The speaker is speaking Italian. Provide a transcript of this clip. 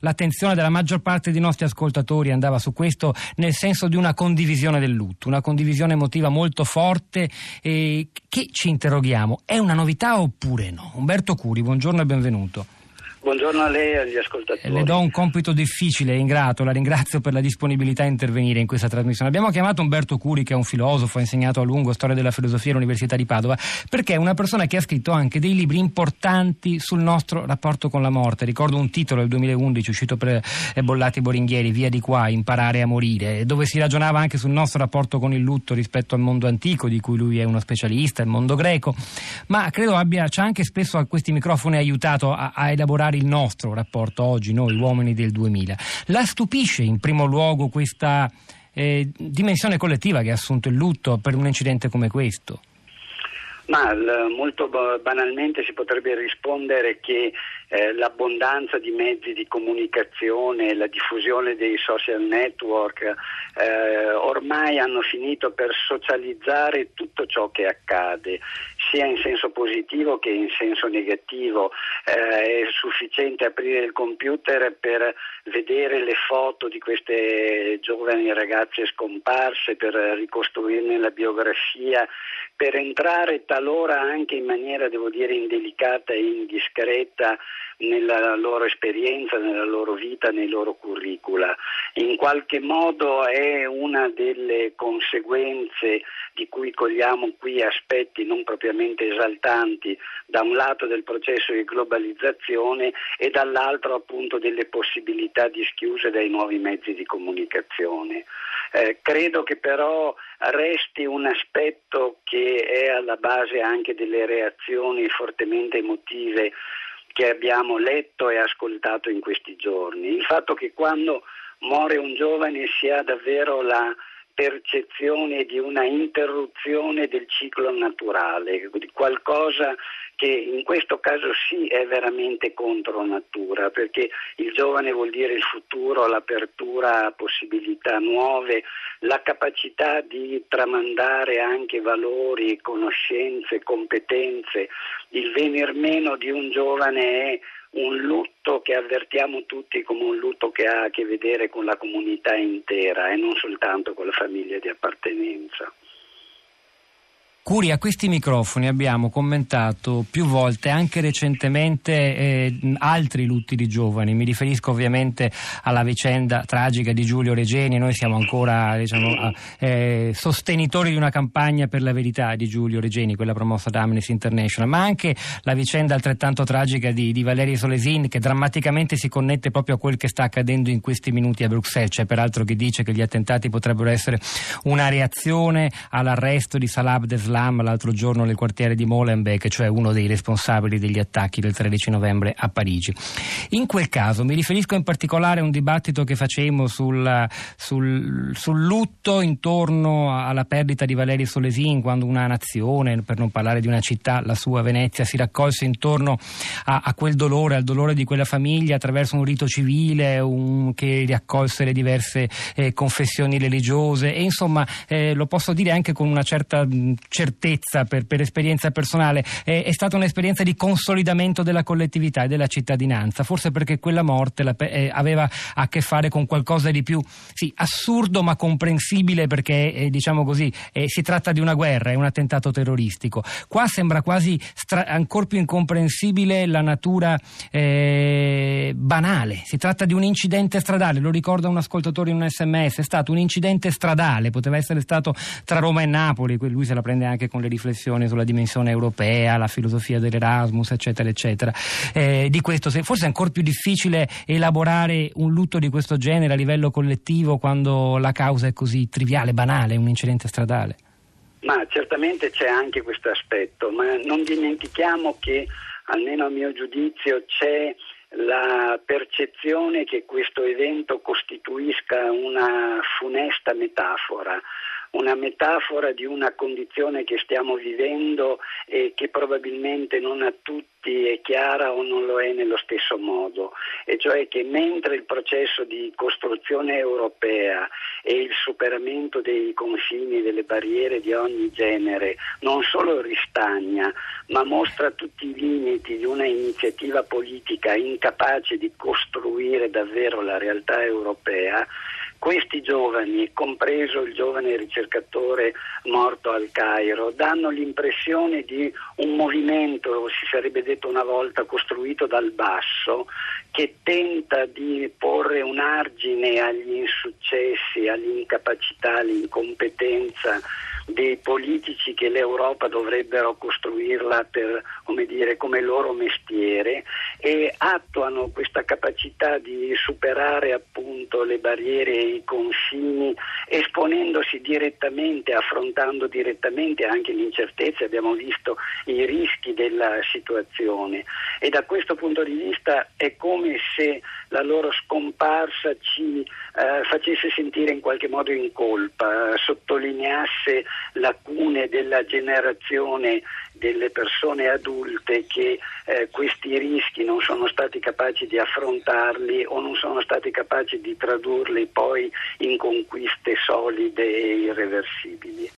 L'attenzione della maggior parte dei nostri ascoltatori andava su questo nel senso di una condivisione del lutto, una condivisione emotiva molto forte e che ci interroghiamo, è una novità oppure no? Umberto Curi, buongiorno e benvenuto. Buongiorno a lei e agli ascoltatori. Le do un compito difficile e ingrato, la ringrazio per la disponibilità a intervenire in questa trasmissione. Abbiamo chiamato Umberto Curi, che è un filosofo, ha insegnato a lungo storia della filosofia all'Università di Padova, perché è una persona che ha scritto anche dei libri importanti sul nostro rapporto con la morte. Ricordo un titolo del 2011 uscito per eh, Bollati Boringhieri, Via di qua, imparare a morire, dove si ragionava anche sul nostro rapporto con il lutto rispetto al mondo antico, di cui lui è uno specialista, il mondo greco, ma credo abbia, ci ha anche spesso a questi microfoni aiutato a, a elaborare il nostro rapporto oggi, noi uomini del 2000. La stupisce in primo luogo questa eh, dimensione collettiva che ha assunto il lutto per un incidente come questo? Ma molto banalmente si potrebbe rispondere che eh, l'abbondanza di mezzi di comunicazione, la diffusione dei social network eh, ormai hanno finito per socializzare tutto ciò che accade, sia in senso positivo che in senso negativo. Eh, è sufficiente aprire il computer per vedere le foto di queste giovani ragazze scomparse, per ricostruirne la biografia, per entrare talora anche in maniera, devo dire, indelicata e indiscreta nella loro esperienza, nella loro vita, nei loro curricula. Qualche modo è una delle conseguenze di cui cogliamo qui aspetti non propriamente esaltanti, da un lato del processo di globalizzazione e dall'altro appunto delle possibilità dischiuse dai nuovi mezzi di comunicazione. Eh, credo che però resti un aspetto che è alla base anche delle reazioni fortemente emotive che abbiamo letto e ascoltato in questi giorni. Il fatto che quando muore un giovane si ha davvero la percezione di una interruzione del ciclo naturale, di qualcosa che in questo caso sì è veramente contro natura, perché il giovane vuol dire il futuro, l'apertura a possibilità nuove, la capacità di tramandare anche valori, conoscenze, competenze. Il venir meno di un giovane è un lutto che avvertiamo tutti come un lutto che ha a che vedere con la comunità intera e non soltanto con la famiglia di appartenenza. Curi, a questi microfoni abbiamo commentato più volte, anche recentemente, eh, altri lutti di giovani. Mi riferisco ovviamente alla vicenda tragica di Giulio Regeni. Noi siamo ancora diciamo, eh, sostenitori di una campagna per la verità di Giulio Regeni, quella promossa da Amnesty International, ma anche la vicenda altrettanto tragica di, di Valerio Solesin, che drammaticamente si connette proprio a quel che sta accadendo in questi minuti a Bruxelles. C'è peraltro chi dice che gli attentati potrebbero essere una reazione all'arresto di Salah Abdeslam Islam l'altro giorno nel quartiere di Molenbeek, cioè uno dei responsabili degli attacchi del 13 novembre a Parigi. In quel caso mi riferisco in particolare a un dibattito che facemmo sul, sul, sul lutto intorno alla perdita di Valerio Solesin, quando una nazione, per non parlare di una città, la sua Venezia, si raccolse intorno a, a quel dolore, al dolore di quella famiglia attraverso un rito civile un, che riaccolse le diverse eh, confessioni religiose e insomma eh, lo posso dire anche con una certa certezza per, per esperienza personale, è, è, stata un'esperienza di consolidamento della collettività e della cittadinanza, forse perché quella morte la, eh, aveva a che fare con qualcosa di più sì, assurdo ma comprensibile perché eh, diciamo così eh, si tratta di una guerra, è un attentato terroristico. Qua sembra quasi stra- ancora più incomprensibile la natura eh, banale, si tratta di un incidente stradale, lo ricorda un ascoltatore in un sms, è stato un incidente stradale, poteva essere stato tra Roma e Napoli, lui se la prende anche con le riflessioni sulla dimensione europea, la filosofia dell'Erasmus, eccetera, eccetera. Eh, di questo forse è ancora più difficile elaborare un lutto di questo genere a livello collettivo quando la causa è così triviale, banale, un incidente stradale. Ma certamente c'è anche questo aspetto, ma non dimentichiamo che, almeno a mio giudizio, c'è la percezione che questo evento costituisca una funesta metafora una metafora di una condizione che stiamo vivendo e che probabilmente non a tutti è chiara o non lo è nello stesso modo, e cioè che mentre il processo di costruzione europea e il superamento dei confini, delle barriere di ogni genere non solo ristagna, ma mostra tutti i limiti di una iniziativa politica incapace di costruire davvero la realtà europea, questi giovani, compreso il giovane ricercatore morto al Cairo, danno l'impressione di un movimento, si sarebbe detto una volta, costruito dal basso, che tenta di porre un argine agli insuccessi, all'incapacità, all'incompetenza dei politici che l'Europa dovrebbero costruirla per, come, dire, come loro mestiere e attuano questa capacità di superare appunto le barriere e i confini esponendosi direttamente, affrontando direttamente anche le incertezze, abbiamo visto i rischi della situazione. E da questo punto di vista è come se la loro scomparsa ci eh, facesse sentire in qualche modo in colpa, sottolineasse lacune della generazione delle persone adulte che eh, questi rischi non sono stati capaci di affrontarli o non sono stati capaci di tradurli poi in conquiste solide e irreversibili.